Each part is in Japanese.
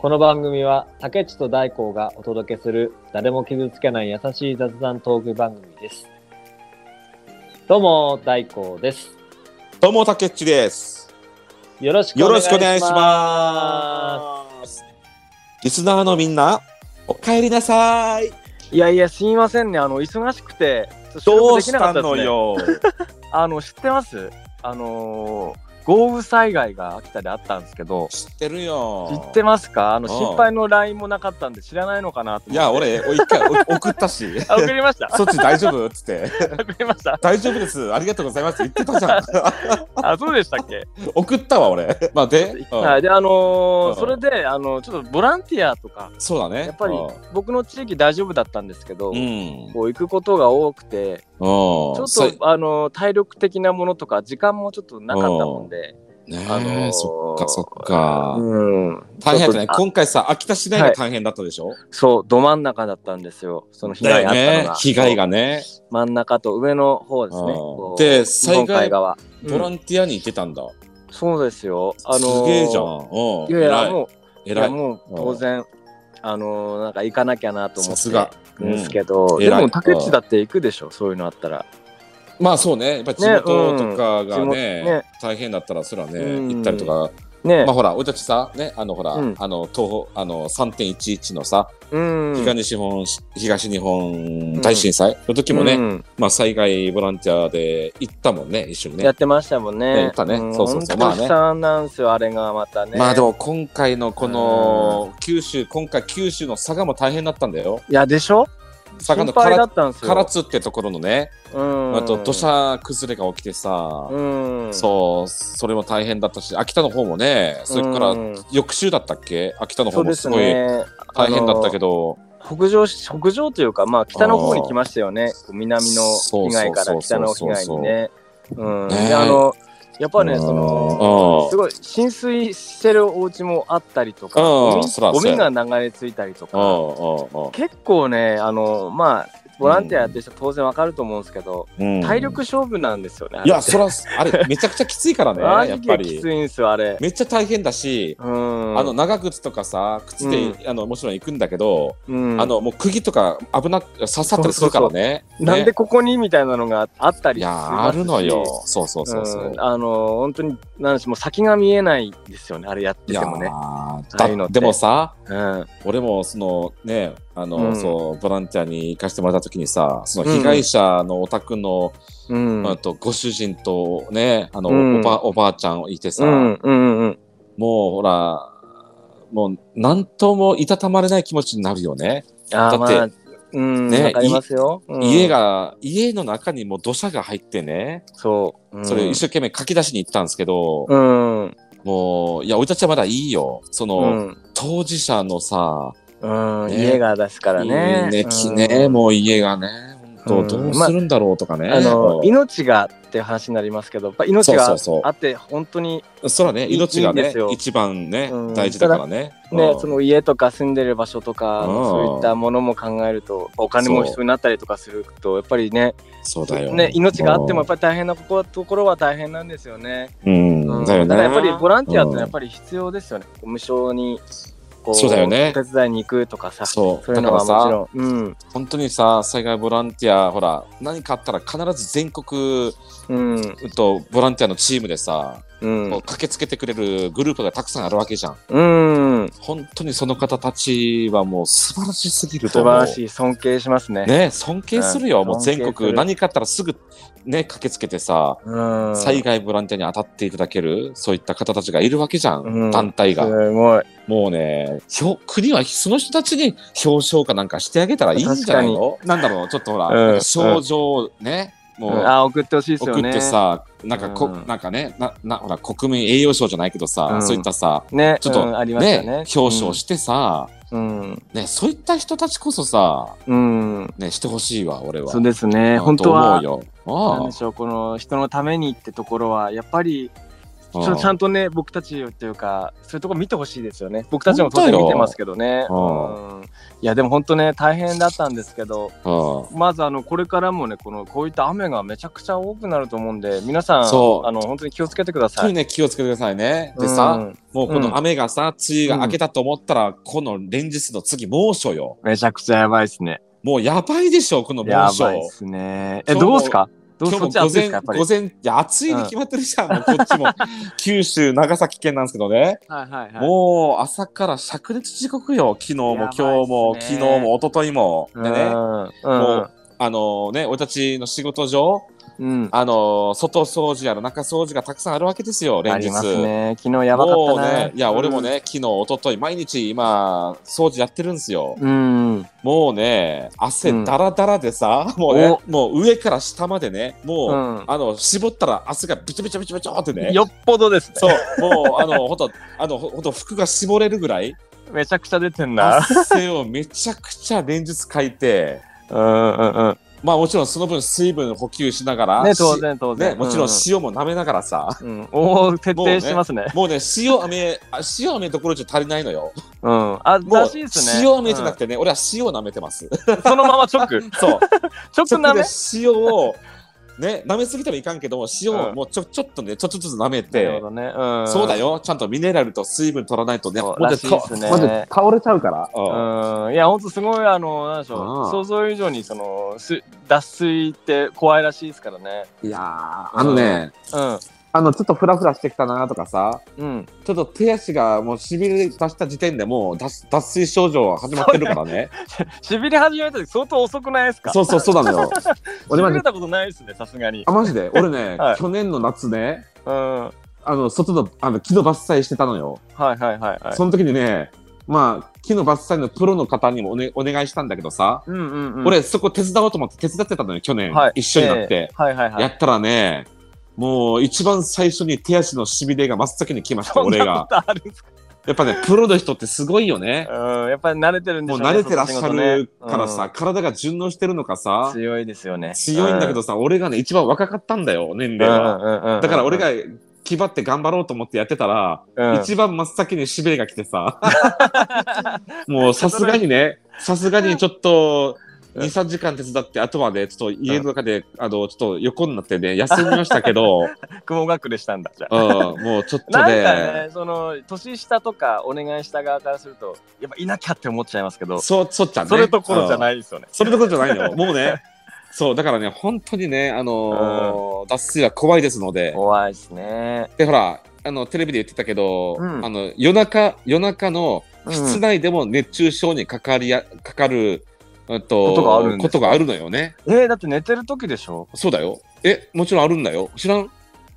この番組は竹内と大光がお届けする誰も傷つけない優しい雑談トーク番組です。どうも大光です。どうも、たけっちです。よろしくおよろ願いします。しくお願いします。リスナーのみんな、お帰りなさい。いやいや、すみませんね。あの、忙しくて、ちょっと収ど録できうしたなかったですね。のよ。あの、知ってます？あのー豪雨災害が秋田であったんですけど、知ってるよ。知ってますか？あの、うん心配の LINE もなかったんで知らないのかなと思って。いや、俺、お一回お 送ったし。あ、送りました？そっち大丈夫？っつって。送りました大丈夫です。ありがとうございます。言ってたじゃん。あ、そうでしたっけ？送ったわ、俺。まあ、で、うんはい。で、あのーうんそれで、あの、ちょっとボランティアとか、そうだね。やっぱり僕の地域大丈夫だったんですけど、うん。こう行くことが多くて、うん。ちょさっと、あの体力的なものとか、時間もちょっとなかったもんで、ねあのーえ、そっかそっか。うん。大変だったね。今回さ、秋田市内が大変だったでしょ？そう、ど真ん中だったんですよ。その被害あったのが。ね。被害がね。真ん中と上の方ですね。で日本海側。ボラうんンティアに行ってたんだ。そうですよ。あのすーげえじゃん。うん。いやいや。もう、い。やもう当然、あのーなんか行かなきゃなと思ってさすがですけど、うんでも竹内だって行くでしょ、そういうのあったら。まあそうね。やっぱ地元とかがうん地元ねね、大変だったらそれはね、うん行ったりとか。ねまあほら、俺たちさ、ね、あのほら、うんあの、東方、あの、3.11のさ、うん。東日本、東日本大震災の時もね、うんまあ災害ボランティアで行ったもんね、一緒にね。やってましたもんね。ね行ったねんそうそうそう本当まあね悲惨なんですよ、あれがまたね。まあでも今回のこの九州、今回九州の佐賀も大変だったんだよ。いや、でしょ佐賀の唐ったんですよ。唐津ってところのね、うん。あと土砂崩れが起きてさ、うん。そう、それも大変だったし、秋田の方もね、それからうん翌週だったっけ？秋田の方もすごいね。大変だったけど。ど、北上し、北上というか、まあ、北の方に来ましたよね。南の被害から北の被害にね。うん。あの、やっぱね、うん。その、すごい浸水してるお家もあったりとか、うん。ゴミが流れ着いたりとうんか、結構ね、あの、まあ、ボランティアやってる人は当然わかると思うんですけど、うん体力勝負なんですよね。いや、そら、あれ、めちゃくちゃきついからね、マ やっぱりきつ。いんですよ、あれ。めっちゃ大変だし、うん。あの長靴とかさ靴で、あのもちろん行くんだけど、うん、あのもう釘とか危なく刺さったりするからね。なんでねここにみたいなのがあったりいやあるのよ。そうそうそうそう。んあの本当になんでしもう先が見えないですよねあれやっててもね。いうのってだでもさうん俺もそのねあの、うん。そうボランティアに行かせてもらった時にさその被害者のお宅の、うん。あとご主人とねあの、うん。おばおばあちゃんいてさ、うんうんうんもうほらもう何ともいたたまれない気持ちになるよね。だってまあうんね。うん。家が家の中にもう土砂が入ってね、そう、うん。それ一生懸命書き出しに行ったんですけど、うんうん。もういや俺たちはまだいいよ。その、うん。当事者のさ、うんね。家がですからね。ねきもう家がねどうするんだろうとかね、あのう。ん命がって話になりますけど、命があって本当にそらねいい命がね一番ね、うん。大事だからね。ね、うん。その家とか住んでる場所とか、うん。そういったものも考えると、お金も必要になったりとかすると、やっぱりね、そうだよ。ね命があってもやっぱり大変なここところは大変なんですよね。うん、うん。だよね。からやっぱりボランティアってやっぱぱり必要ですよね。無償にこそうだよね。お手伝いに行くとかさ、そう。そういうのはもちろん。うん。本当にさ災害ボランティアほら何かあったら必ず全国うん。とボランティアのチームでさ、うん。駆けつけてくれるグループがたくさんあるわけじゃん。うん。本当にその方たちはもう素晴らしすぎると素思う。晴らしい尊敬しますね。ね尊敬するよ、うん。もう全国何かあったらすぐね駆けつけてさ、うん、災害ボランティアに当たっていただけるそういった方たちがいるわけじゃん、うん。団体が。すごい。もうね表国はその人たちに表彰かなんかしてあげたらいいんじゃないの？なんだろうちょっとほら、うん。賞状ね、もう、あ送ってほしいですよね。送ってさなんかこ、うんなんかねななほら国民栄誉賞じゃないけどさ、うんそういったさね、ちょっとうんねね。表彰してさ、うん。ねそういった人たちこそさうん。うんねしてほしいわ俺は。そうですね。うん本当はと思うよ。あなんでしょうこの人のためにってところはやっぱりちょっとちゃんとね、僕たちっていうか、そういうとこ見てほしいですよね。僕たちも当然見てますけどね。本うんいや、でも本当ね、大変だったんですけど、うんまずあの、これからもね、この、こういった雨がめちゃくちゃ多くなると思うんで、皆さん、そうあの、本当に気をつけてください。本当にね、気をつけてくださいね。でさ、うんもうこの雨がさ、梅雨が明けたと思ったら、この連日の次猛暑よ。めちゃくちゃやばいですね。もうやばいでしょ、この猛暑。やばいですね。え、どうですか？今日も午前。午前、いや、暑いに決まってるじゃん、もうこっちも。九州、長崎県なんですけどね。はいはいはい。もう朝から灼熱時刻よ。昨日も今ね日も、昨日も一昨日も。でね、もうあのね、俺たちの仕事上、うん。あの外掃除やら中掃除がたくさんあるわけですよ、連日。ありますね。昨日やばかったね、いや、俺もね、昨日、一昨日毎日今、掃除やってるんですよ。うん。もうね、汗うんだらだらでさ、もうね、もう上から下までね、もう、うんあの、絞ったら汗がビチョビチョビチョビチョってね。よっぽどですね。そう、もう、あの、ほんと、あの、ほんと服が絞れるぐらい、めちゃくちゃ出てんな。汗をめちゃくちゃ連日かいて、うんうんうん。まあもちろんその分水分補給しながら、ね、し当然当然。ね、もちろん塩も舐めながらさ、うん。うん。おお、徹底してますね。もうね、塩飴、あ塩飴どころじゃ足りないのよ。うん。あ、もうらしいですね。塩飴じゃなくてね、俺は塩を舐めてます。うんそのまま直？直 そう。舐め？で塩を、ね、舐めすぎてもいかんけども、塩をうんもうちょちょっとね、ちょっとずつ舐めなるてほ、どね。うん。そうだ。よ、ちゃんとミネラルと水分取らないとね、そうらしいですねマジで倒れちゃうから。うんうん。いや、ほんとすごい、あの、なんでしょうんう。想像以上に、その、す脱水って怖いらしいですからね。いやー、あのね、うん。あの、ちょっとフラフラしてきたなとかさ、うん。ちょっと手足がもうしびれ出した時点でもう脱脱水症状は始まってるからね。しびれ始めた時相当遅くないですか？そうそう、そうなのよ。し 俺マジびれたことないですね、さすがにあ、。マジで？俺ね、はい去年の夏ね、うん。はあの、外のあの木の伐採してたのよ。いはいはいはい。その時にね、まあ、木の伐採のプロの方にもお,、ね、お願いしたんだけどさ、うんうんうん。俺そこ手伝おうと思って手伝ってたのよ、去年。はい一緒になって。えーはいはいはい。やったらね、もう一番最初に手足のしびれが真っ先に来ました、俺が。やっぱね、プロの人ってすごいよね。うん、やっぱり慣れてるんでしね。もう慣れてらっしゃるからさ、その仕事ね体が順応してるのかうんさ、強いですよね。強いんだけどさ、俺がね、一番若かったんだよ、年うん、齢は。うんうんうんうんだから俺が気張って頑張ろうと思ってやってたら、うん一番真っ先にしびれが来てさ、もうさすがにね、さすがにちょっと、うん2、3時間手伝って、あとはね、ちょっと家の中で、あの、ちょっと横になってね、休みましたけど、雲隠れしたんだじゃあ。うん、もうちょっとなんかね、ね、その年下とかお願いした側からすると、やっぱいなきゃって思っちゃいますけど、そう、そっちゃんね。それどころじゃい。ないですよね。それどころじゃないのよ。もうね、そう、だからね、本当にね、あのー脱水は怖いですので、怖いですね。で、ほら、あの、テレビで言ってたけど、うんあの、夜中、夜中のうん室内でも熱中症にかかりや、かかる、うんと、ことがあることがあるのよね。えー、だって寝てる時でしょ？そうだよ。え、もちろんあるんだよ。知らん？い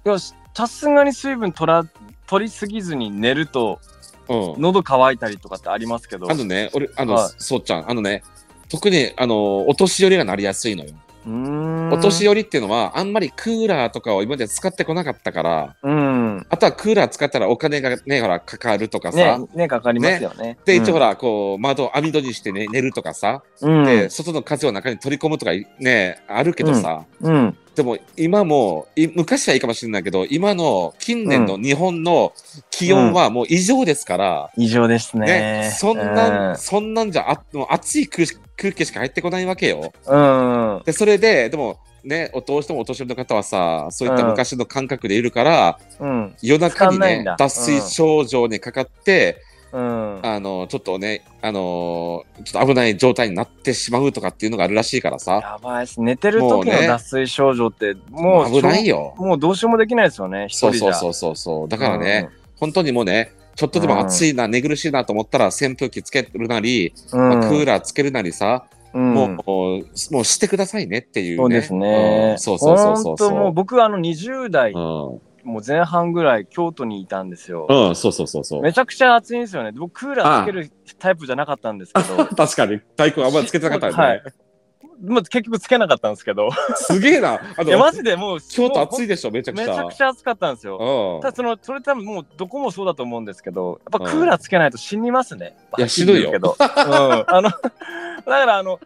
や、さすがに水分取ら取りすぎずに寝ると、うん。喉乾いたりとかってありますけど。あのね、俺、あの、はいそうちゃん、あのね、特に、あの、お年寄りがなりやすいのよ。お年寄りっていうのは、あんまりクーラーとかを今まで使ってこなかったから、うん。あとはクーラー使ったらお金がね、ほら、かかるとかさ、ね、ね、かかりますよね。で、一応ほら、ら、こう、窓を網戸にしてね、寝るとかさ、うん、で、外の風を中に取り込むとかね、あるけどさ、うん。でも今もい、昔はいいかもしれないけど、今の近年の日本の気温はもう異常ですから、異常ですね。ね、そんなん、そんなんじゃ、あもう暑い空気空気しか入ってこないわけよ。うん。うん。で、それで、でも、ね、おどうしてもお年寄りの方はさ、そういった昔の感覚でいるから、うん。夜中にね脱水症状にかかって、うん。あの、ちょっとね、あのちょっと危ない状態になってしまうとかっていうのがあるらしいからさ、やばいっす。寝てる時もうねの脱水症状って、もう危ないよ。もうどうしようもできないですよね。一そう人じゃ。そうそうそうそう。だからね、本当にもうね、ちょっとでも暑いな、寝苦しいなと思ったら扇風機つけるなり、うん。まあクーラーつけるなりさ、うんもう、もうしてくださいねっていうね。そうですね。うんそうそうそうそうもう僕あの20代う。ん。もう前半ぐらい京都にいたんですよ。うん、そうそうそうそう。めちゃくちゃ暑いんですよね。僕クーラーつけるタイプじゃなかったんですけど。確かに、太鼓あんまりつけてなかったよね。はい。まあ、結局つけなかったんですけど。すげえな。あいや、のマジでもう、京都暑いいでしょ、めちゃくちゃ。めちゃくちゃ暑かったんですよ。うんただその、それ多分もうどこもそうだと思うんですけど、やっぱうんクーラーつけないと死にますね。いや死ぬよけど。うん。あの、だからあの、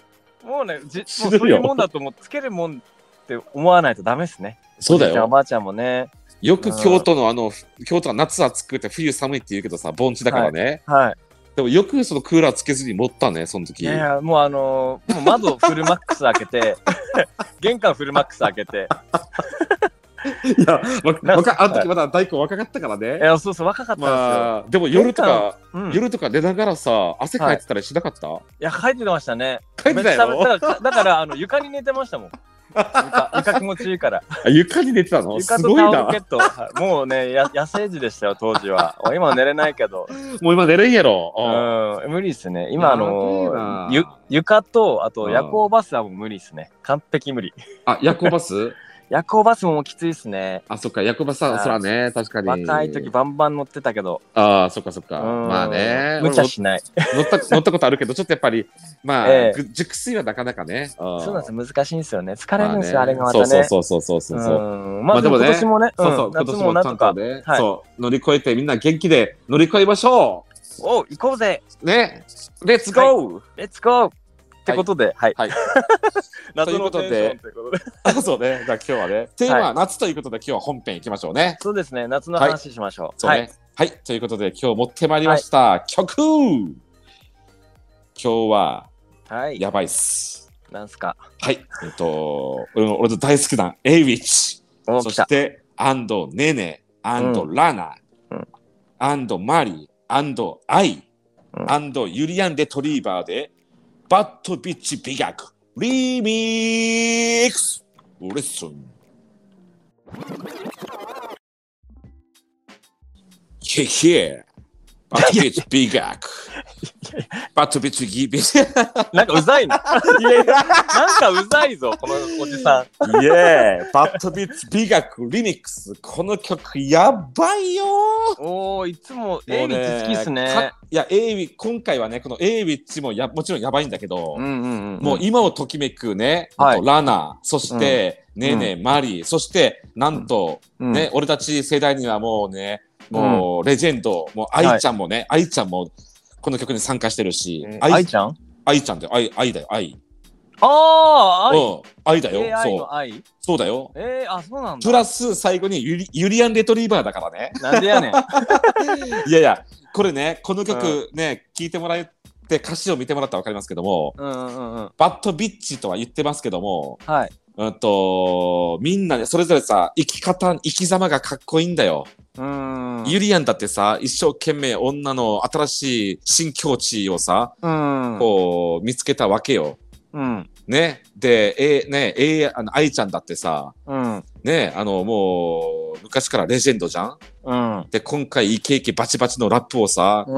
もうね、じ もうそういうもんだと思う、つけるもんって思わないとダメですね。そうだおじいちゃんおよ。ばあちゃんもね。よく京都のあの、京都は夏暑くて冬寒いって言うけどさ、盆地だからね。はい。でもよくそのクーラーつけずに持ったね、その時。いやいや、もうあのーもう窓フルマックス開けて、玄関フルマックス開けて、いや、わかあの時まだ大根若かったからいね。や、そうそう、若かったんですよ。まあ、でも夜とか、うん、い夜とか寝ながらさ、汗かいてたりしなかった、や、書いてましたね。かいてたやろめっちゃだから、だからあの床に寝てましたもん。床床気持ちいいから。あ床に寝てたの？床すごいなとタオルケ。ット。はいもうね、や野生児でしたよ、当時は。今は寝れないけど。もう今寝れんやろ。うん、無理っすね。今、あやべえのなゆ床と、あとうん夜行バスはもう無理っすね。完璧無理。あ、夜行バス？夜行バスもきついっすね。あ、そっか、夜行バスは、はいそらね、確かに。若い時バンバン乗ってたけど。ああ、そっかそっか。うんまあね。無茶しない。乗った乗ったことあるけど、ちょっとやっぱり、まあ、熟睡はなかなかね。そそうなんですよ、難しいんですよね。疲れるんですよ、あれがまたね。そうそうそうそうそうそう。うんまあでもね今年もね、そうそう、うん夏今年もなんとか、そう、乗り越えてみんな元気で乗り越えましょお行こうぜうねレッツゴー、レッツゴーってことで、はい。はい夏ということでのテンションということで。あ そうね、じゃあ今日はね、テーマは夏ということで今日は本編いきましょうね。そうですね、夏の話しましょう。はい。はい、ということで今日持ってまいりました、曲今日ははい。やばいっす。なんすか？はい、えっと、俺の俺の大好きな Awich。お、そ来。したて、アンド・ネネ、アンド・うラナうん、アンド・マリー、アンド・アイ、うんアンド・ユリアン・デ・トリーバーで、バッド・ビッチ・美学、リミックス。レッスン。へへ Bad Bitch 美学。Bad Bitch ギビなんかうざいな。なんかうざいぞ、このおじさん。イエー Bad Bitch 美学リミックスこの曲やばいよおー、いつも、エイビッチ好きっすねか。いや、エイビ今回はね、この Awich もやもちろんやばいんだけど、うんうんうん。もう今をときめくね、はい LANA、そして、 NENE、MaRI、そして、なんと、うん、ね、俺たち世代にはもうね、もうレジェンド、もう愛ちゃんもね、愛ちゃんもこの曲に参加してるし、えー愛愛ちゃん？愛ちゃんだよ、愛愛だよ、愛。あー、愛。うん、愛だよ、そう、の愛？そうだよ。えー、あ、そうなんだ。プラス最後にユリユリアン・レトリーバーだからね。なんでやねん。いやいや、これね、この曲ね、聴いてもらって歌詞を見てもらったら分かりますけども、うんうんうんうん。バッドビッチとは言ってますけども、はい。うんと、みんなね、それぞれさ、生き方、生き様がかっこいいんだよ。ユリアンだってさ、一生懸命女の新しい新境地をさ、うん。こう、見つけたわけよ。うん。ね。で、えね、えあの、愛ちゃんだってさ、うん。ね、あの、もう、昔からレジェンドじゃん？うん。で、今回イケイケバチバチのラップをさ、う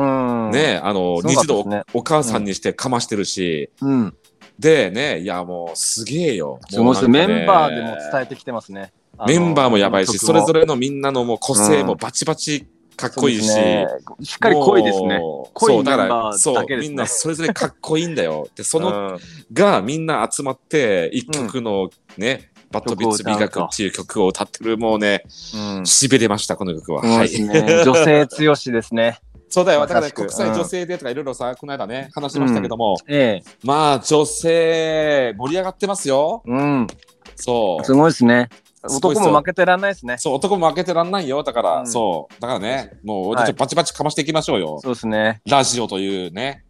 ん。。ね、あの、すごかった二度お母さんにしてかましてるし、うん。でね、いやもうすげえよ。もうねンバーでも伝えてきてますね。メンバーもやばいし、それぞれれのみんなのもう個性もバチバチかっこいいし、しっかり濃いですね。濃いメンバーらそうだけですねみんなそれぞれかっこいいんだよ。で、その、の、がみんな集まって一曲のね、バッドビッツ美学っていう曲を歌ってるもうね、うん。しびれました、この曲は。そうはい。女性強しですね。そうだよ。だから国際女性デーとかいろいろさ、この間ね、話しましたけども、ええ。まあ女性盛り上がってますよ。うん。そう。すごいですね。男も負けてらんないですね。そう、男も負けてらんないよ。だから、うんそう。だからね、もう、はいちょっとバチバチかましていきましょうよ。そうですね。ラジオというね、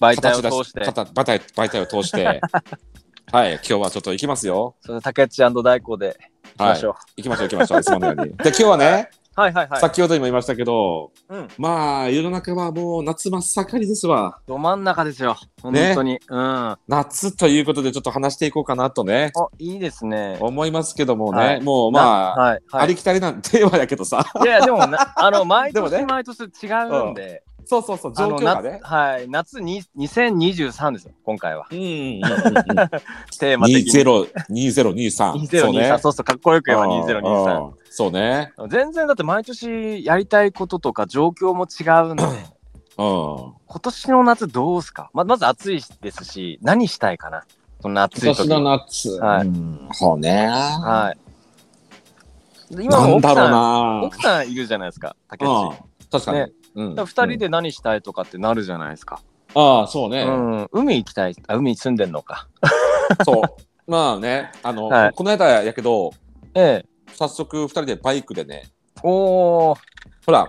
媒体を通して。形媒体媒体を通して、はい、今日はちょっと行きますよ。それ竹内大光でいきましょう。行きましょう、行きましょう。いつものように。で、今日はね、はいはいはい。先ほどにも言いましたけど、うん。まあ、世の中はもう夏真っ盛りですわ。ど真ん中ですよ。本当に。うん。あ、夏ということで、ちょっと話していこうかなとね、いいですね。思いますけどもね、はいもうまあ、はいはい。ありきたりなテーマやけどさ、いやでもなあの毎でもね年毎年違うんで、そうそうそう、状あの況がね夏。はい夏に2023ですよ今回はうんうんうんうん。テーマ的に20 2023。そうね2023そうそうかっこよく言えばうん2023うんそうね。全然だって毎年やりたいこととか状況も違うんでうん。今年の夏どうすか？ままず暑いですし何したいかな？そんな暑い時今年の夏。はいうんそうね。はいで今なんだろうの奥さんな。奥さんいるじゃないですか竹内、うん確かに。ねうんだから二人で何したいとかってなるじゃないですか、ああ、そうね。うん、海行きたいあ海に住んでんのか そう。まあね、あの、はいこの間やけど、ええ早速2人でバイクでね、おー。ほら、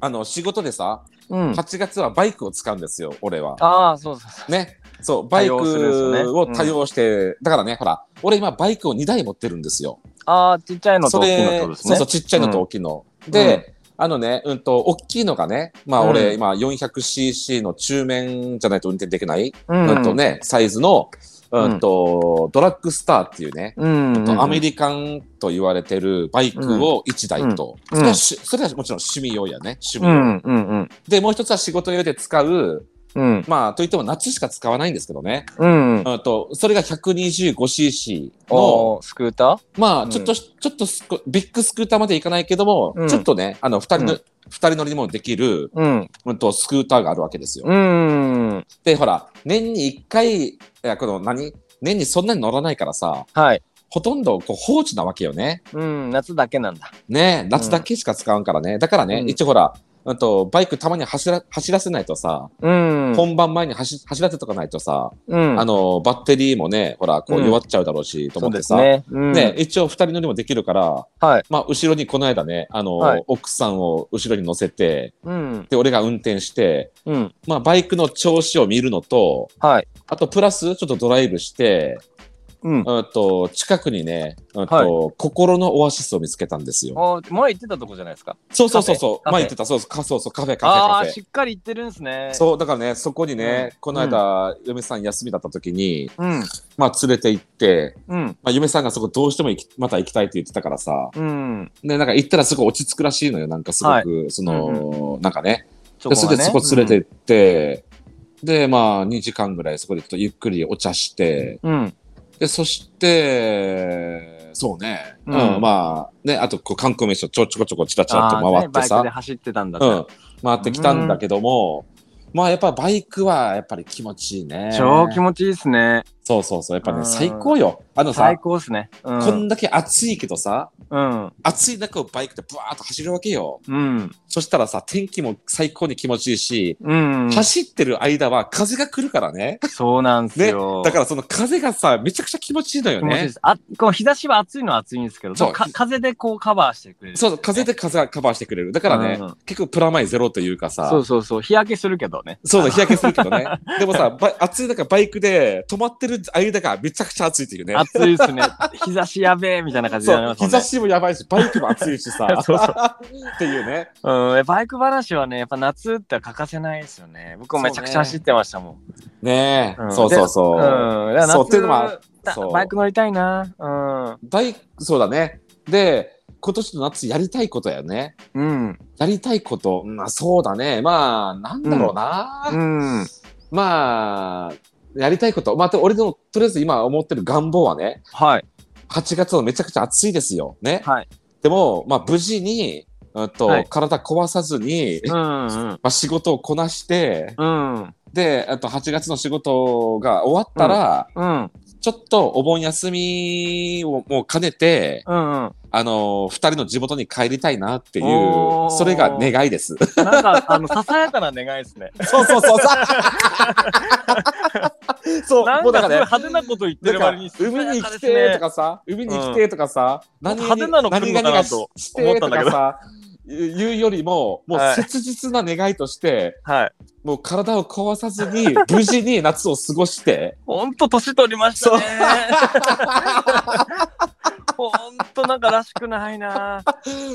あの、仕事でさ、うん。8月はバイクを使うんですよ、俺は。ああ、そうそうそう。ね。そう、バイクを多用して、だからね、ほら、俺今バイクを2台持ってるんですよ。ああ、ちっちゃいのとそ大きいのれ、とですね。そうそう、ちっちゃいのと大きいの。で、あのね、うんと、大きいのがね、まあうん。俺、今 400cc の中面じゃないと運転できない、ううんと。ね、サイズの、うんと、ドラッグスターっていうね、うん。うん。とアメリカンと言われてるバイクを1台と、うん。それはしそれはもちろん趣味用やね、趣味用。うん、うん、うん。で、もう一つは仕事用で使う、うん。まあ、といっても夏しか使わないんですけどね。うん。うんと、それが 125cc の、スクーター？まあ、うんちょっと、ちょっとスクビッグスクーターまでいかないけども、うんちょっとね、あの、二人の、う二人乗りにもできる、うん。うんと、スクーターがあるわけですよ。うん。で、ほら、年に一回、いや、この何？年にそんなに乗らないからさ、はい。ほとんどこう放置なわけよね。うん。夏だけなんだ。ね夏だけしか使わんからね。だからね、うん一応ほら、うんと、バイクたまに走ら走らせないとさ、うん。本番前に走走らせとかないとさ、うん。あの、バッテリーもね、ほら、こううん弱っちゃうだろうし、とそう思ってさ、ね。うん。ね、一応二人乗りもできるから、はい。まあ、後ろにこの間ね、あの、はい奥さんを後ろに乗せて、うん。で、俺が運転して、うん。まあ、バイクの調子を見るのと、はい。あと、プラス、ちょっとドライブして、うん。うんと、近くにね、うんと、はい心のオアシスを見つけたんですよ。あ前言ってたとこじゃないですか？そうそうそう前言ってた、そうそう、カそうそうカフェ、カフェ、ああ、カフェ。しっかり言ってるんですね。そう、だからね、そこにね、うんこの間、嫁さん休みだった時に、う。うん。まあ、連れて行って、うん。まあ、嫁さんがそこどうしても行きまた行きたいって言ってたからさ、うん。で、なんか行ったらすごい落ち着くらしいのよ、なんかすごく、その、なんかね。で、それでそこ連れて行って、で、まあ、2時間ぐらいそこでちょっとゆっくりお茶して、うん。で、そして、そうね、う、うんんまあ、ね、あとこう観光名所ちょちょこちょこちらちらっと回ってさ、ねバイクで走ってたんだうん、回ってきたんだけども、まあやっぱバイクはやっぱり気持ちいいね。超気持ちいいですね。そうそうそう、やっぱね、うん。最高よ。あのさ最、高ですね。うこんん。だけ暑いけどさ、うん。暑い中をバイクでブワーッと走るわけよ。うん。そしたらさ、天気も最高に気持ちいいし、うん。走ってる間は風が来るからね。そうなんですね。よ。だからその風がさ、めちゃくちゃ気持ちいいのよね気持ちいいで。すあこう日差しは暑いのは暑いんですけど、そうか風でこうカバーしてくれる、そう、風で風がカバーしてくれる。だからね、うん結構プラマイゼロというかさ、そうそうそう、日焼けするけどね。そうだ、日焼けするけどね。でもさ、ば暑い中バイクで止まってる間がめちゃくちゃ暑いっていうね。暑いですね。日差しやべえみたいな感じそう、になりますもんね。日差しもやばいし、バイクも暑いしさ。そうそうっていうね。うん、バイク話はね、やっぱ夏って欠かせないですよね。僕もめちゃくちゃ走ってましたもん。ねえ、うんそうそうそう。うん。だから夏そうっていうのはだそうバイク乗りたいな。うん。バイそうだね。で、今年の夏やりたいことやね。うん。やりたいこと、まあそうだね。まあ、なんだろうな。うん。まあ、やりたいこと。まあ、俺の、とりあえず今思ってる願望はね、はい。8月のめちゃくちゃ暑いですよ。ね。はい。でも、まあ、無事に、うんとはい体壊さずに、うん。まあ、仕事をこなして、うん。うん。で、あと8月の仕事が終わったら、うん。ちょっとお盆休みをもう兼ねて、うん。あのー二人の地元に帰りたいなっていうそれが願いです。なんか、あの、ささやかな願いですね。そうそうそう。そう、なんもうだからね、かすごい派手なこと言ってる割に、海に来てとかさ、海に来てとかさ、何々派手なの来るのかな何々とししてとかさ、言うよりも、もうはい切実な願いとして、はい。もう体を壊さずに、無事に夏を過ごして、ほんと年取りましたね。ほんとなんからしくないな。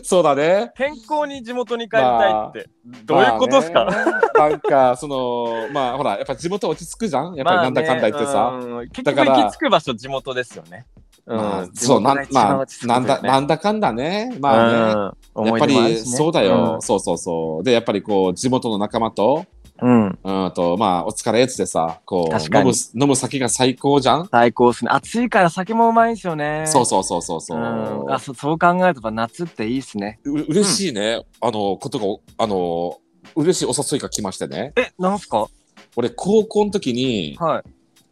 そうだね。健康に地元に帰りたいって。どういうことですか、まあねなんか、その、まあほら、やっぱ地元落ち着くじゃん？やっぱりなんだかんだ言ってさ。まあねだから局行き着く場所地元ですよね。まあんそう、なん、まあ、なんだ、なんだだかんだね。まあね。やっぱり、そうだよ、そうそうそう。で、やっぱりこう、地元の仲間と、うん。うんと、まあ、お疲れっつってさ、こう、飲む、飲む酒が最高じゃん最高ですね。暑いから酒もうまいですよね。そうそうそうそうそう。うんあそそう考えると夏っていいっすね。う嬉しいね、あの、ことが、あの、嬉しいお誘いが来ましてね。え、なんすか？俺、高校の時に、はい。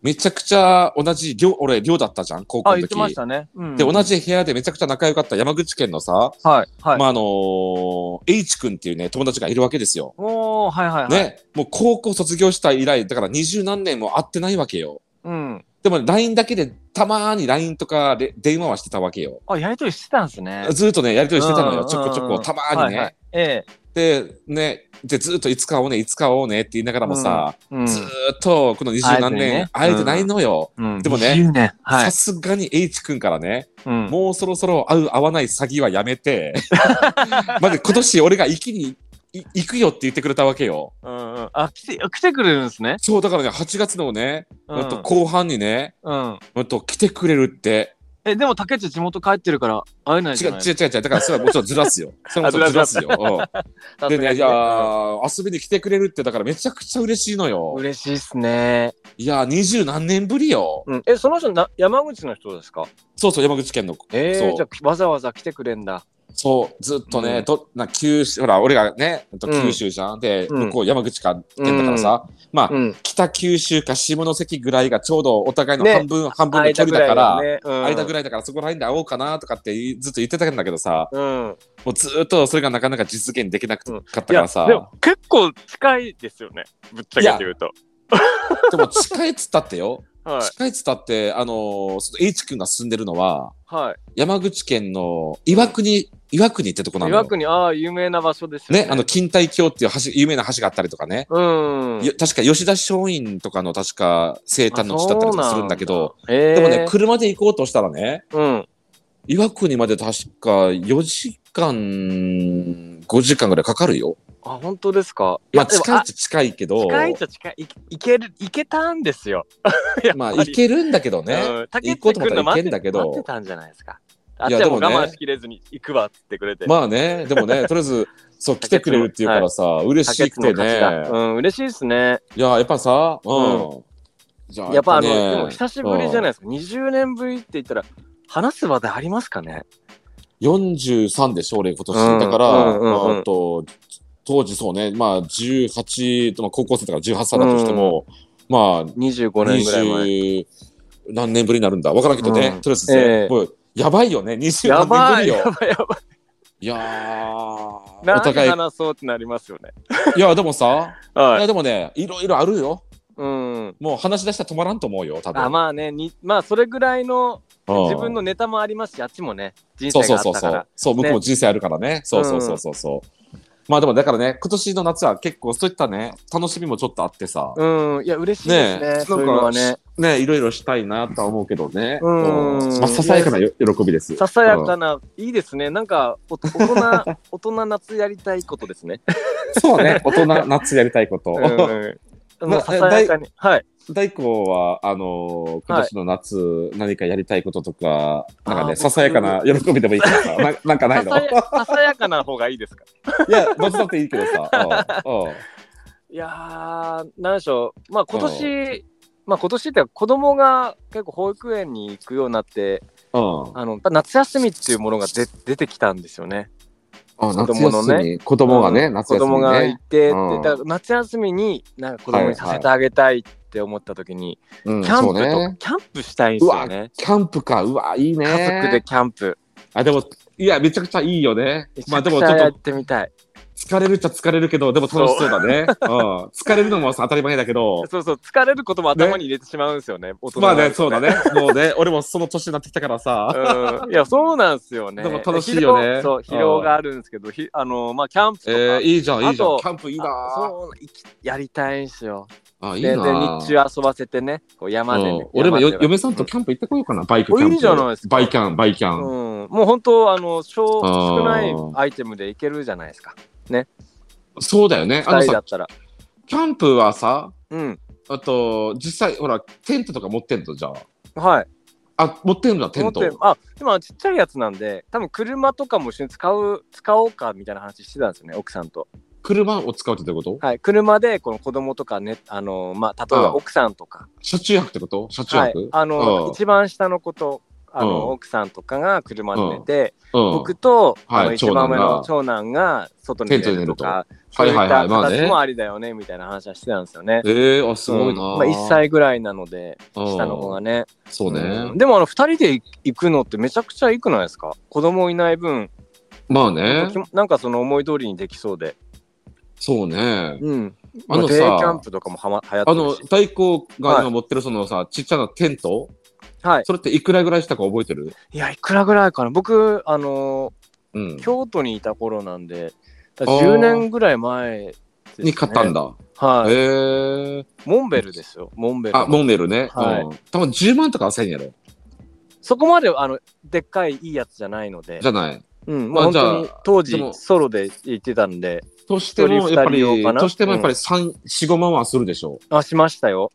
めちゃくちゃ同じ寮、俺、寮だったじゃん、高校あ、の時。言ってましたね。うん、で、同じ部屋でめちゃくちゃ仲良かった山口県のさ、はい。はい。まあ、あのー H 君っていうね、友達がいるわけですよ。おー、はいはいはい。ね、もう高校卒業した以来、だから二十何年も会ってないわけよ。うん。でも LINE だけでたまーに LINE とかで電話はしてたわけよ。あ、やりとりしてたんですね。ずーっとね、やりとりしてたのよ。うんちょこちょこ、たまーにね。はいはいえで、ね、で、ずーっといつか会おうね、いつか会おうねって言いながらもさ、え。うんずーっとこの二十何年会えてないのよ。うんでもね20年。はいさ。すがに H 君からね、うんもうそろそろ会う会わない詐欺はやめて、まず今年俺が行きにい行くよって言ってくれたわけよ。うんうん。あ、来て、来てくれるんですね。そう、だからね、8月のね、ううんんと後半にね、うん。うんと来てくれるって。え、でも竹内地元帰ってるから会えない違じゃないう違う違う違う。だからそれはもちろんずらすよ。それはもちろんずらすよ。うん でね、いやー、遊びに来てくれるって、だからめちゃくちゃ嬉しいのよ。嬉しいっすね。いやー、二十何年ぶりよ。うん。え、その人な、山口の人ですか？そうそう、山口県の。えー、そうじゃあわざわざ来てくれんだ。そう、ずっとね、うんとな九州、ほら、俺がね、九州じゃん。で、うん向こう山口か県だからさ、まあ、うん。北九州か下関ぐらいがちょうどお互いのね半分、半分の距離だから、間ぐらいだよね間ぐらいだからそこら辺で会おうかなとかってずっと言ってたんだけどさ、うん。もうずっとそれがなかなか実現できなかったからさ、でも結構近いですよね。ぶっちゃけて言うと。でも近いっつったってよ。はい。近いっつったって、あのーその H 君が住んでるのは、はい。山口県の岩国、岩国ってとこなのよ。岩国、ああ、有名な場所ですよね。ね、あの、錦帯橋っていう橋、有名な橋があったりとかね。うん。よ確か吉田松陰とかの確か生誕の地だったりとかするんだけど、でもね、えー車で行こうとしたらね、うん。岩国まで確か4時間、5時間ぐらいかかるよ。あ、本当ですか？まあ、近いっちゃ近いけど、近いっちゃ近い。いいける、いけたんですよ。まあ、やっぱり行けるんだけどね。うん、竹行こうと思ったら行けんだけど待ってたんじゃないですか。あっちはもう我慢しきれずに行くわってくれて。まあね、でもね、とりあえず、そう、来てくれるっていうからさ、嬉しくてね。うん、嬉しいですね。いや、やっぱさ、う。うんじゃやっぱあの、ねでも久しぶりじゃないですか。20年ぶりって言ったら、話す場でありますかね？43でしょ、俺今年。うんだから、うんうんうんあと、当時そうね、まあ18、まあ高校生だから18歳だとしても、まあ ?25 年ぐらい前。20何年ぶりになるんだ。わからんけどね、うんとりあえずね、ええもうやばいよね、20や何年ぶりよや。ばい、やばい。いやー、お何互い、話そうってなりますよね。いや、でもさ、い はい。やでもね、いろいろあるよ。うん。もう話し出したら止まらんと思うよ、多分。あまあねに、まあそれぐらいのうん自分のネタもありますし、あっちもね、人そう生そうそうそうがあったから。。そう、僕も人生あるからね。そうそうそうそうそう。まあでもだからね、今年の夏は結構そういったね、楽しみもちょっとあってさ、うん、いや、嬉しいですね。ねえそういうのはね。ね、いろいろしたいなとは思うけどね。うんうんまあ、ささやかなよ喜びです。ささやかうんな、いいですね。なんか、お大人、大人夏やりたいことですね。そうね、大人夏やりたいこと。うん うん。もなうささやかに。はい。大光は、あのー今年の夏、何かやりたいこととか、なんかね、ささやかな喜びでもいいからさ、ななんかないの？ささやかな方がいいですか？いや、どっちだっていいけどさ。いやー、なんでしょう。まあ今年、まあ今年って子供が結構保育園に行くようになって、うん。あの、夏休みっていうものがで出てきたんですよね。あ、子夏供のね。子供がね、うん。夏休み子供がいね。てって、うん。夏休みになんか子供にさせてあげたいって思った時に、うん、キャンプと、ね。キャンプしたいんですよね。キャンプか、うわ、いいね。家族でキャンプ。あ、でも、いや、めちゃくちゃいいよねまあでもちょっとてみたい。疲れるっちゃ疲れるけど、でも楽しそうだね。うん。疲れるのも当たり前だけど、そうそう、疲れることも頭に入れてしまうんですよね。大人まあね、そうだね。もうね、俺もその年になってきたからさ。うん、いや、そうなんですよね。でも楽しいよねそう、疲労があるんですけど、ひあの、まあ、キャンプとか。えー、いいじゃん、いいじゃん。キャンプいいなあそうやりたいんすよ。あ、いいな日中遊ばせてね、こう山でねうん。俺も嫁さんとキャンプ行ってこようかな、バイクキャンプ。いいじゃないですかバイキャン、バイキャン。うん、もう本当あの少ないアイテムでいけるじゃないですか。そうだよね。あのさ二人だっ、たら。キャンプはさ、うん。あと、実際、ほら、テントとか持ってんのじゃあ。はい。あ、持ってんだ、テント。あ、でもちっちゃいやつなんで、多分車とかも一緒に使う使おうかみたいな話してたんですよね、奥さんと。車を使うってこと？はい。車でこの子供とかね、あのまあ例えばうん奥さんとか、車中泊ってこと？車中はい泊、。あのうん一番下の子と。あのうん奥さんとかが車で寝て、うん。僕と、あのはい一番上の長長男が外に寝るとか、そういったはいはいはいまあね形もありだよねみたいな話はしてたんですよね。ええー、あ、すごいな、うんまあ、1歳ぐらいなので、うん下の子がね。そうね。うんでもあの2人で行くのってめちゃくちゃいいくないですか？子供いない分、まあね。なんかなんかその思い通りにできそうで。そうね。うん。あのデイキャさン、プとかもはま流行ってあのるし。、大光が今持ってるそのさ、ちっちゃなテント？はい。それっていくらぐらいしたか覚えてる？いや、いくらぐらいかな。僕、あのうん。京都にいた頃なんで、だあー10年ぐらい前ねに買ったん。だ。はい。へえ。モンベルですよ、モンベル。あ、モンベルね。はいうん。多分10万とかはせんやろ。そこまであのでっかいいいやつじゃないのでじ、ゃない。うん、まあまあ、本当にじゃあ当時ソロで行ってたんで、としても、やっぱりとしてもやっぱり3、4、5万はするでしょう。あ、しましたよ。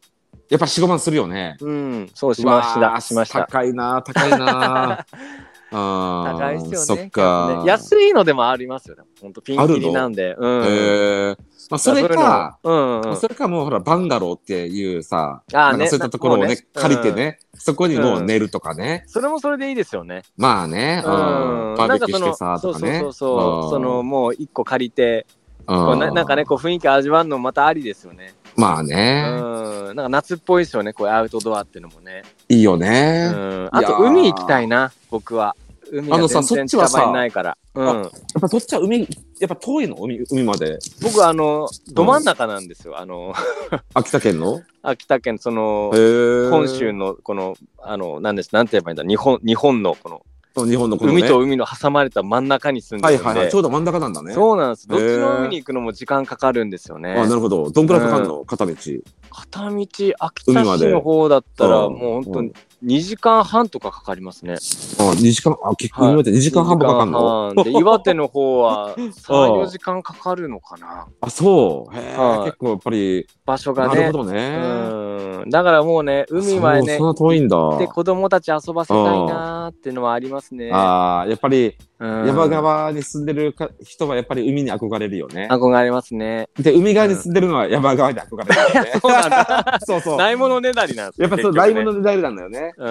やっぱ4、5万するよね。うん、そうしました、しました。高いな、高いな。あ ー高いですよね。そっか。ね安いのでもありますよね。本当ピンキリなんで。うん。へえ。まあ、それか、そうん、うん。まあそれかもうほら、バンガローっていうさ、あーねそういったところをね、ね借りてね、そこにもう寝るとかね。それもそれでいいですよね。まあね、うんうん。バーベキューしてさ、なんかそのとかね。そうそうそうそう。その、もう一個借りて、うん、こうななんかね、こう雰囲気味わうのもまたありですよね。まあうね、ん。なんか夏っぽいですよね、こういうアウトドアっていうのもね。いいようね。ん。あと、海行きたいな、僕は。海があのさそっちはさないから。うん。やっぱそっちは海、やっぱ遠いの？海海まで。僕、あの、ど真ん中なんですよ。あの、秋田県の？秋田県、その。本州のこの、あの、なんです、なんて言えばいいんだ、日本、日本のこの、日本のこの、ね、海と海の挟まれた真ん中に住んでるんで、はいはいはい。ちょうど真ん中なんだね。そうなんです。どっちの海に行くのも時間かかるんですよね。あ、なるほど。どんくらいかかるの、片道。片道、秋田市の方だったら、うんもう本当に2時間半とかかかりますね。あ、2時間、あ、結構今まで2時間半もかかんの、2時間半で、岩手の方は 3、4時間かかるのかな。あ、そう。へえ、はい結構やっぱり、場所がねなるほ。どね。うん。だからもうね、海はねそん、な遠いんだ。で子供たち遊ばせたいなーっていうのはありますね。ああ、やっぱりうん山側に住んでるか人はやっぱり海に憧れるよね。憧れますね。で、海側に住んでるのは山側に憧れるよね。そうなんだ。そうそう。ないものねだりなんですやっぱそう、結局ねライブの大事なんだよね。うん。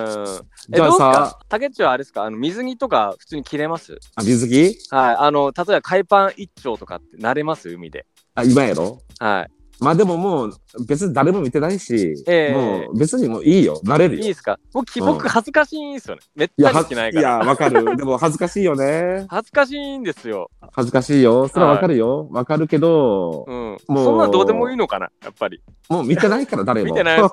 え、じゃあさ、竹内はあれですか？あの、水着とか普通に着れます？あ、水着？はい。あの、例えば海パン一丁とかって慣れます？海で。あ、今やろ？はい。まあでももう、別に誰も見てないし、ええもう別にもういいよ。慣れるよ。いいですか？僕、僕恥ずかしいんですよね。めっいや、たりは着ないから。いや、わかる。でも恥ずかしいよね。恥ずかしいんですよ。恥ずかしいよ。それはわかるよ。わかるけど、うん。もうそんなんどうでもいいのかな？やっぱり。もう見てないから誰も。見てない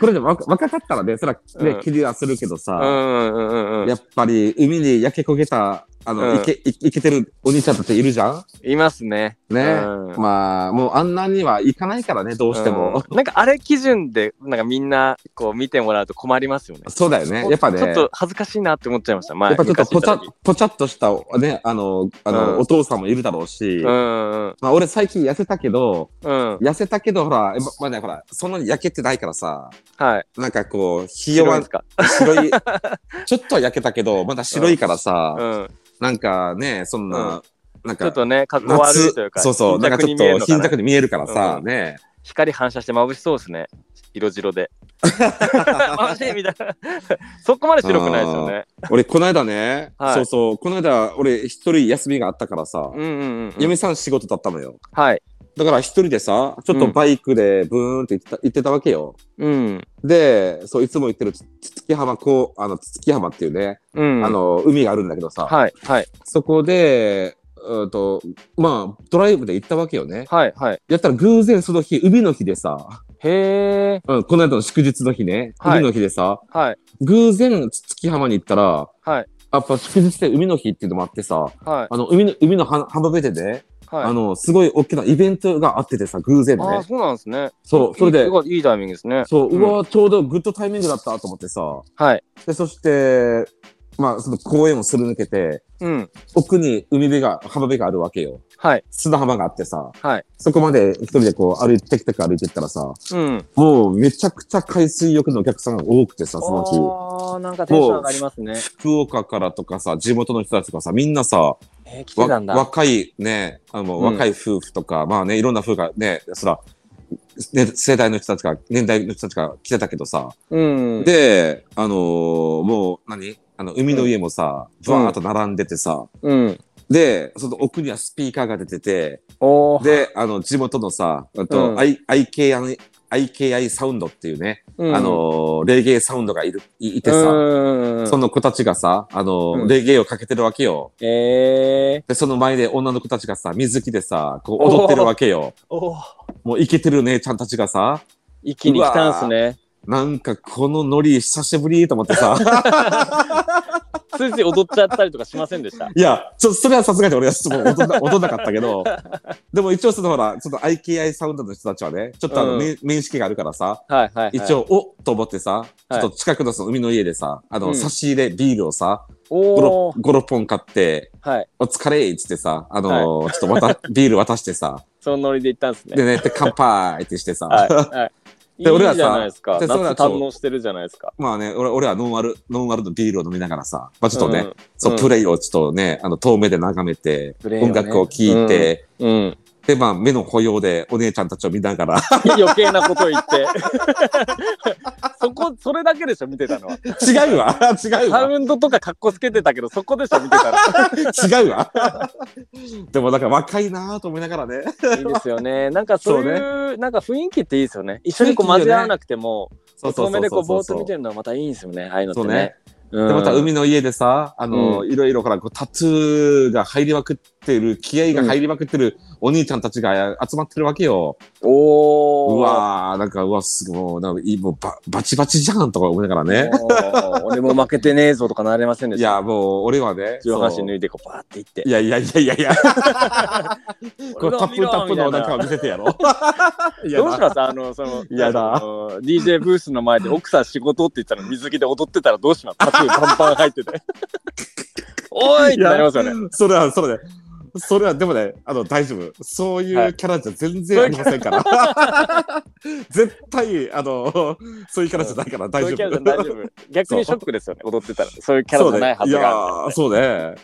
これで若若かったらね、それはねうん、気にはするけどさ、うんうんうんうん。やっぱり海に焼け焦げた、あの、うんいけ、いいけてるお兄ちゃんたちいるじゃん？いますね。ね。うんまあ、もうあんなにはいかないからね、どうしても。うんなんかあれ基準で、なんかみんな、こう見てもらうと困りますよね。そうだよね。やっぱね、ちょっと恥ずかしいなって思っちゃいました。前やっぱちょっとぽちゃぽちゃっとした、ね、あの、あの、うんお父さんもいるだろうし、うんうんまあ俺最近痩せたけど、うん。痩せたけど、ほら、ままあね、ほら、そんなに焼けてないからさ、はい。なんかこう、ひ弱白いちょっとは焼けたけど、まだ白いからさ、うん。なんかね、そんな、なんか、ちょっとね、格好悪いというか、そうそう、なんかちょっと貧弱にに見えるからさ、うんね。光反射して眩しそうですね。色白で。眩しいみたいな。そこまで白くないですよね。俺、この間ね、はいそうそう、この間、俺一人休みがあったからさ、うんうんうんうん。嫁さん仕事だったのよ。はい。だから一人でさ、ちょっとバイクでブーンって行ってた,、行ってたわけよ。うん。で、そう、いつも行ってるつつき浜、こう、あの、つつき浜っていうね、うん。あ、の、海があるんだけどさ、はい。はい。そこで、うんと、まあ、ドライブで行ったわけよね。はい。はい。やったら偶然その日、海の日でさ、へえ。うん、この間の祝日の日ね、はい海の日でさ、はい。偶然つつき浜に行ったら、はい。やっぱ祝日で海の日っていうのもあってさ、はい。あの、海の、海のは浜辺でね、はい。あの、すごい大きなイベントがあっててさ、偶然ね。あーそうなんですね。そう、それでいいす、ごいいいタイミングですね。そう、うんうわ、ちょうどグッドタイミングだったと思ってさ、はい。で、そして、まあ、その公園をすり抜けて、うん。奥に海辺が、浜辺があるわけよ。はい。砂浜があってさ、はい。そこまで一人でこう歩いて、テクテク歩いてったらさ、うん。もうめちゃくちゃ海水浴のお客さんが多くてさ、その日。ああ、なんかテンション上がりますね。福岡からとかさ、地元の人たちとかさ、みんなさ、えー、来てわたんだ。若いね、あの、うん若い夫婦とか、まあね、いろんな夫婦がね、そら、ね、世代の人たちが、年代の人たちが来てたけどさ、うん。、で、あのーもう何、あの、海の家もさ、ブワーっと並んでてさ、うん。で、その奥にはスピーカーが出てて、おー、で、あの、地元のさ、あと、うん。I、IKI、IKI サウンドっていうね、うん。あのーレゲエサウンドがいる、いいてさ、うん。その子たちがさ、あのーうん。レゲエをかけてるわけよ。えで、その前で女の子たちがさ、水着でさ、こう踊ってるわけよ。ー、おー。もうイケてる姉ちゃんたちがさ、一気に来たんすね。なんかこのノリ久しぶりと思ってさ、ついつい踊っちゃったりとかしませんでした？いや、ちょっとそれはさすがに俺はちょっと踊んな踊んなかったけど、でも一応そのほら、ちょっと IKI サウンドの人たちはね、ちょっとあの、うん面面識があるからさ、はいはい、はい。一、応、おっと思ってさ、ちょっと近くのその海の家でさ、あの、うん差し入れビールをさ、5、おお。6本買って、はい。お疲れっつってさ、あのーちょっとまたビール渡してさ、そのノリで行ったんですね。でね、で乾杯ってしてさ、はい。はい。いで俺らさいじゃないですか。夏堪能してるじゃないですか。まあね、俺俺はノンアル、ノンアルのビールを飲みながらさ、まあちょっとね、うんそう、うんプレイをちょっとね、あの、遠目で眺めて、ね音楽を聴いて、うん。で、まあ、目の保養でお姉ちゃんたちを見ながら、余計なこと言って。そこ、それだけでしょ、見てたのは。違うわ違うサわウンドとか格好つけてたけど、そこでしょ、見てたの。違うわでもなんか若いなぁと思いながらね。いいですよね。なんかそういう、そうなんか雰囲気っていいですよね。一緒にこう交わらなくても、そうそう遠目でこうぼーっと見てる。るのはまたいいんですよね。ああいうのってね。うん。で、また海の家でさ、あの、ういろいろからこうタトゥーが入りまくってる、気合が入りまくってるお兄ちゃんたちが集まってるわけよ。おわー、なんか、うわ、すごい、もうなんかいい、もうババチバチじゃんとか思いながらね。俺も負けてねえぞとかなれませんでした。いや、もう、俺はね。上半身脱いでこうバーっていってい。やいやいやいやいや。これタップタップのな中を見せてやろう。どうします？あの、その、やだあの DJ ブースの前で奥さん仕事って言ったら水着で踊ってたらどうします？タトゥーパンパン入ってて。おーいってなりますよね。それは、それで。それは、でもね、あの、大丈夫。そういうキャラじゃ全然ありませんから。絶対、あの、そういうキャラじゃないから大丈夫。大丈夫。逆にショックですよね、踊ってたら。そういうキャラじゃないはずがある。ーそうね。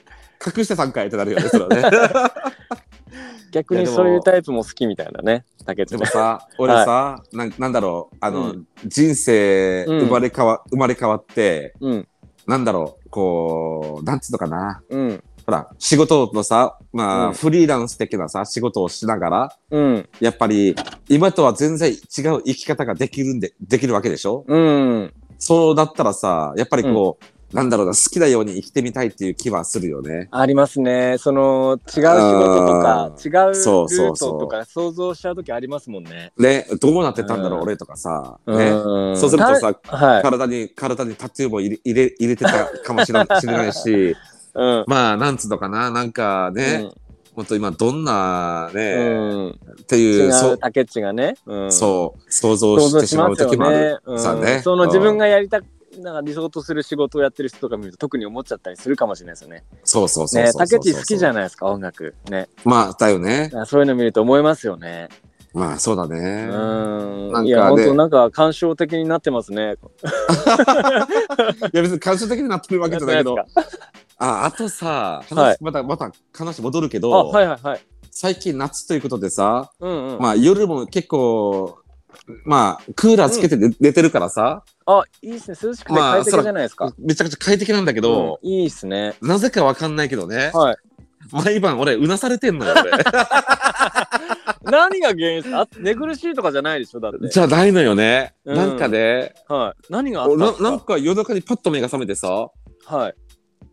隠して3回ってなるよね、それはね。逆にそういうタイプも好きみたいなね、竹内でもさ、俺さ、なんなんだろう、あの、う人生うん生まれ変わ、生まれ変わって、うん、なんだろう、こう、なんつうのかな。うん、ほら、仕事のさ、まあ、うんフリーランス的なさ、仕事をしながら、うん、やっぱり、今とは全然違う生き方ができるんで、できるわけでしょ？うん。そうだったらさ、やっぱりこう、なんだろうな、好きなように生きてみたいっていう気はするよね。ありますね。その、違う仕事とか、違うルそうそうーそうトとか想像しちゃうときありますもんね。ね、どうなってたんだろう、うん俺とかさ。ね。うんそうするとさ、たはい。体に、体にタトゥーも入れ入れ入れてたかもしれない しれないし、うん。まあ、なんつうのかな、なんかね、ほんと今どんなうね、ん。っていう、違、そうう、竹内がね。うん。そう、想像してしまう時もあるね。。う。その自分が、がやりたなんか理想とする仕事をやってる人とか見ると特に思っちゃったりするかもしれないですよね。そうそうそう竹内好きじゃないですか音楽ね。まあ、だよね。あそういうの見ると思いますよね。まあ、そうだうね。ん。なんいや本当なんか感傷的になってますね。いや、別に感傷的になってるわけじゃないけどあ、あとさ、話はいまた、また話戻るけかあど、はいはいはい。最近夏ということでさ、うんうん。まあ夜も結構、まあ、クーラーつけて寝寝てるからさ、あいいっすね涼しくてまあ快適じゃないですか。めちゃくちゃ快適なんだけど、うんいいっすね。なぜかわかんないけどね、はい。毎晩俺、うなされてんのよ、何が原因ですか？あ寝苦しいとかじゃないでしょだって俺。。じゃないのよね。うんなんかね、はい。何があったんですか？ななんか夜中にパッと目が覚めてさ、はい。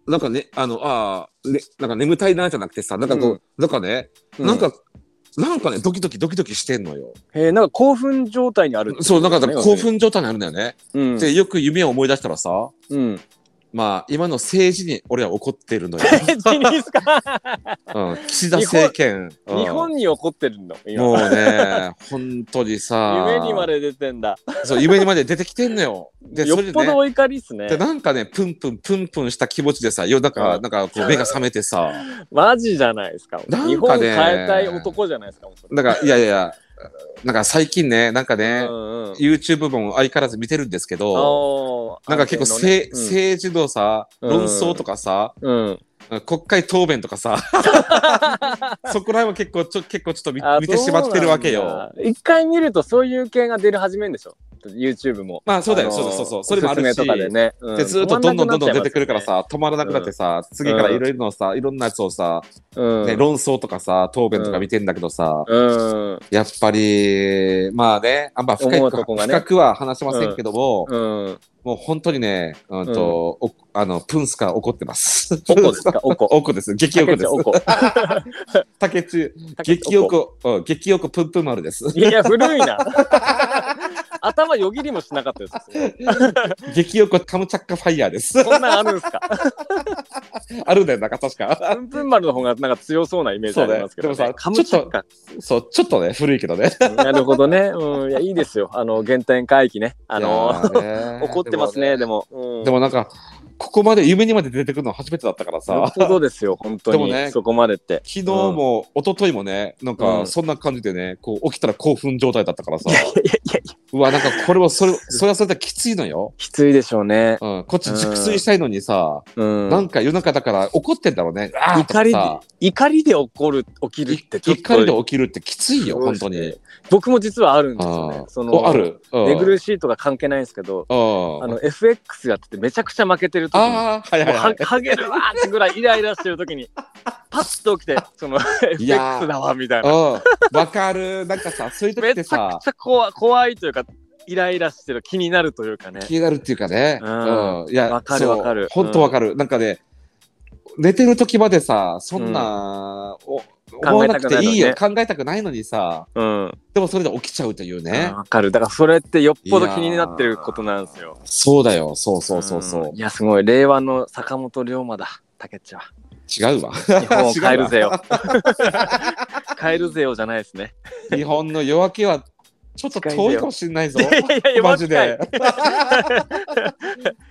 なんかね、あの、ああ、ね、なんか眠たいなじゃなくてさ、なんかこう、うんなんかね、うなんか、なんかね、ドキドキドキドキしてんのよ。へえなんか興奮状態にあるってことそう、なんか興。奮状態にあるんだよね。うん。で、よく夢を思い出したらさ、うん。まあ、今の政治に俺は怒ってるのよ。ジニスかうん、岸田政権。うん日本に怒ってるの今もうね、本当にさ、夢にまで出てんだ。そう、夢にまで出てきてんのよ。で、よそれでね、っぽどお怒りっすねで、。なんかね、プンプン、プンプンした気持ちでさ、夜中、うんなんかこう目が覚めてさ、マジじゃないですか。なんかね日本変えたい男じゃないですか。だから、いやいやいや、なんか最近ね、なんかね、うんうん。YouTube も相変わらず見てるんですけど、なんか結構せ、安定のね政治のさ、うん。論争とかさ、うん。国会答弁とかさ、そこら辺は結構ちょ結構ちょっと見あ見てしまってるわけよ。一回見るとそういう系が出る始めんでしょ YouTube も。まあそうだよ、のーそうそうそう。それもあるし。とかでね。うんでずっとどんどんどんどん出てくるから。止さ、止まらなくなってさ、次からいろいろのさ、いろんなやつをさ、ねね、論争とかさ、答弁とか見てんだけどさ、うん。うん。やっぱり、まあね、あんま深こがね深くは話しませんけども、うん。もう本当にね、うんと、おあの、プンスから怒ってます。おこですか？おこ。おこです。激おこです。竹中、激おこ、うん激おこプンプン丸です。いや、古いな。頭よぎりもしなかったですよ。激おこカムチャッカファイヤーです。そんなんあるんすか？あるんだよ、なんか確か。プンプン丸の方がなんか強そうなイメージありますけど、ね。そうねでもさカムチャッカ。そう、ちょっとね、古いけどね。なるほどね。うん。いや、いいですよ。あの、原点回帰ね。あの、いやーね 怒ってますね、でも。うんでもなんか、ここまで夢にまで出てくるの初めてだったからよっさ。ぽどですよ、本当に。でもねそこまでって。昨日も、一昨日もね、なんうか、んそんな感じでね、こう、起きたら興奮状態だったからさ。いやいやいや、うわ、なんか、これは、それ、それはそれできついのよ。きついでしょうね。うん、こっち熟睡したいのにさ、うん。なんか夜中だから怒ってんだろうね。あーと怒りで怒りで起こる、起きるって。怒りで起きるってきついよ、本当に。僕も実はあるんですよねあ。そのおある？うん寝苦しいとか関係ないんですけど、うんあの FX やっててめちゃくちゃ負けてる時に、あー、はいもうははいはい。はげるわーってぐらいイライラしてる時に、パッと起きて、その FX だわみたいな。うん、わかる。なんかさ、そういう時めちゃくってさち、ゃ怖怖いというか、イライラしてる気になるというかね。気になるっていうかね。うんうん。いや、わかるわかる本当わかる。なんかね、寝てる時までさ、そんな、お思わなくていいよ、考えたくないのにさ、うん。でもそれで起きちゃうというね。わかる。だからそれってよっぽど気になってることなんですよ。そうだよ。そうそうそうそう。んいや、すごい。令和の坂本龍馬だ、竹内は。違うわ。日本を変えるぜよ。変えるぜよじゃないですね。わ日本の夜明けはちょっと遠いかもしれないぞ い。やいやいや、マジで。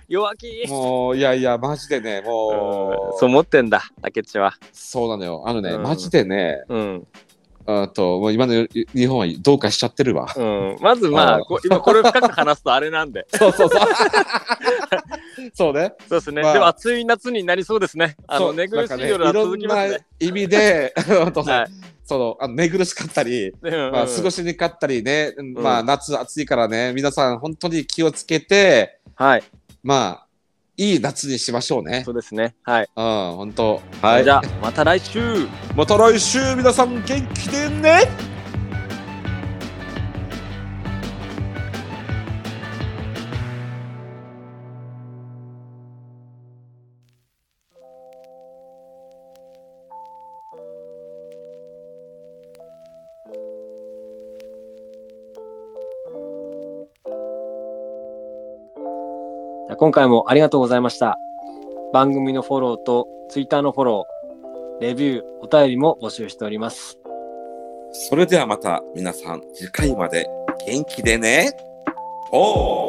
弱気。もう、いやいや、マジでね、もう、そう思ってんだ、竹内は。そうなのよ。あのね、うんマジでね、うん。あと、もう今の日日本はどうかしちゃってるわ。うん。まずまあ、うんこ今これを深く話すとあれなんで。そうそうそう。そうね。そうですね。まあでも暑い夏になりそうですね。あの、寝苦しい夜は続きますいろんなね。意味で、はいそのあの寝苦しかったり、うんまあ、過ごしにくかったりね、まあ、夏暑いからね、皆さん本当に気をつけて、はい。まあ、いい夏にしましょうねそ。うですね。はい。うん、本当。はい。じゃあ、また来週。また来週、皆さん元気でね今回もありがとうございました。番組のフォローと Twitter のフォロー、レビュー、お便りも募集しております。それではまた皆さん次回まで元気でねおー